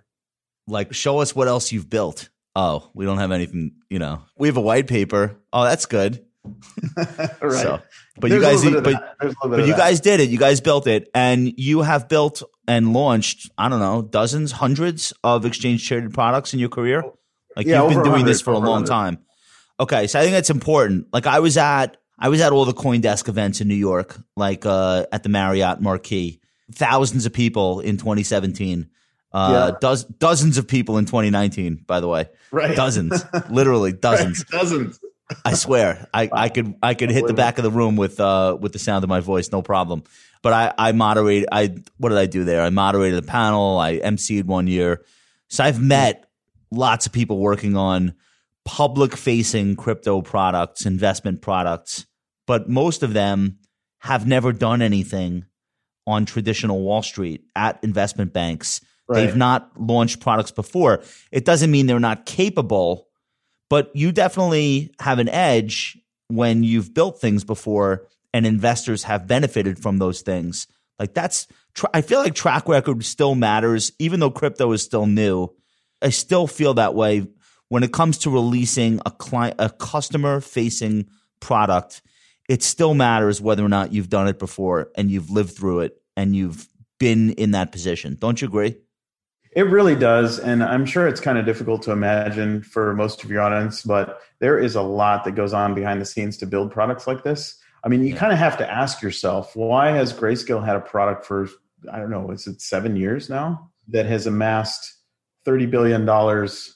like, show us what else you've built. Oh, we don't have anything. You know, we have a white paper. Oh, that's good. right. So, but There's you guys, but, but you guys did it. You guys built it, and you have built and launched. I don't know, dozens, hundreds of exchange traded products in your career. Oh, Like yeah, you've been doing this for a long time. Okay, so I think that's important. Like I was at I was at all the CoinDesk events in New York, like uh, at the Marriott Marquis. Thousands of people in 2017. Uh, yeah. dozens of people in 2019, by the way. Right. Dozens, literally dozens. Right. Dozens. I swear, I, wow. I could I could hit the back of the room with uh with the sound of my voice, no problem. But I I moderate. I what did I do there? I moderated a panel. I emceed one year. So I've met lots of people working on public facing crypto products, investment products, but most of them have never done anything on traditional Wall Street at investment banks. Right. They've not launched products before. It doesn't mean they're not capable, but you definitely have an edge when you've built things before and investors have benefited from those things. Like that's, I feel like track record still matters, even though crypto is still new. I still feel that way when it comes to releasing a client, a customer facing product. It still matters whether or not you've done it before and you've lived through it and you've been in that position. Don't you agree? It really does. And I'm sure it's kind of difficult to imagine for most of your audience, but there is a lot that goes on behind the scenes to build products like this. I mean, you yeah. kind of have to ask yourself, why has Grayscale had a product for, I don't know, is it seven years now that has amassed thirty billion dollars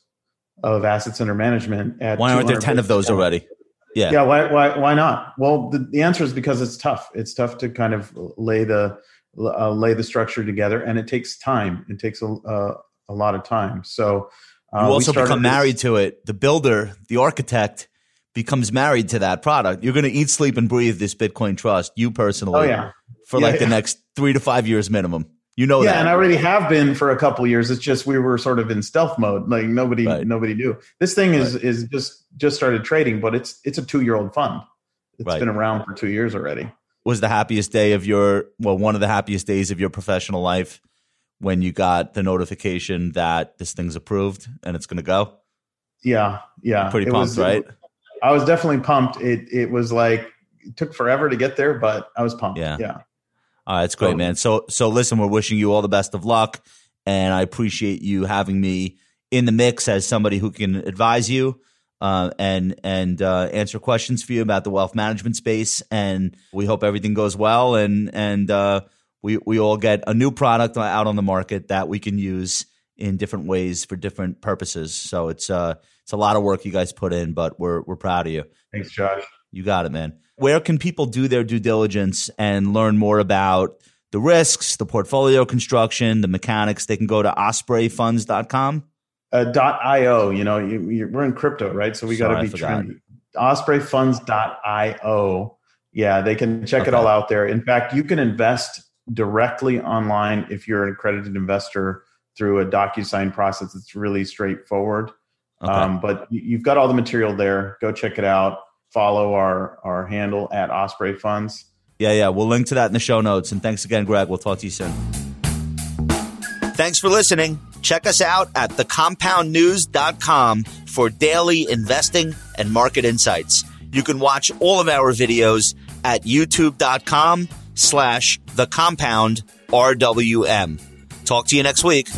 of assets under management. At why aren't there ten of those already? Yeah, yeah. Why, why, why not? Well, the, the answer is because it's tough. It's tough to kind of lay the uh, lay the structure together, and it takes time. It takes a uh, a lot of time. So uh, you also become married to it. The builder, the architect, becomes married to that product. You're going to eat, sleep, and breathe this Bitcoin trust. You personally, oh yeah, for yeah, like yeah. the next three to five years minimum. You know yeah, that. and I already have been for a couple years. It's just we were sort of in stealth mode. Like nobody right. nobody knew. This thing is right. is just just started trading, but it's it's a two year old fund. It's right. been around for two years already. Was the happiest day of your well, one of the happiest days of your professional life when you got the notification that this thing's approved and it's gonna go? Yeah, yeah. Pretty pumped, was, right? I was definitely pumped. It it was like it took forever to get there, but I was pumped. Yeah. Yeah. All right, that's great, man. So, so listen, we're wishing you all the best of luck, and I appreciate you having me in the mix as somebody who can advise you uh, and and uh, answer questions for you about the wealth management space. And we hope everything goes well, and and uh, we we all get a new product out on the market that we can use in different ways for different purposes. So it's uh it's a lot of work you guys put in, but we're we're proud of you. Thanks, Josh. You got it, man where can people do their due diligence and learn more about the risks, the portfolio construction, the mechanics? They can go to ospreyfunds.com. Uh, dot .io, you know, you, you, we're in crypto, right? So we got to be trendy. Ospreyfunds.io. Yeah, they can check okay. it all out there. In fact, you can invest directly online if you're an accredited investor through a DocuSign process. It's really straightforward. Okay. Um, but you've got all the material there. Go check it out follow our our handle at Osprey Funds. Yeah, yeah. We'll link to that in the show notes. And thanks again, Greg. We'll talk to you soon. Thanks for listening. Check us out at thecompoundnews.com for daily investing and market insights. You can watch all of our videos at youtube.com slash the compound RWM. Talk to you next week.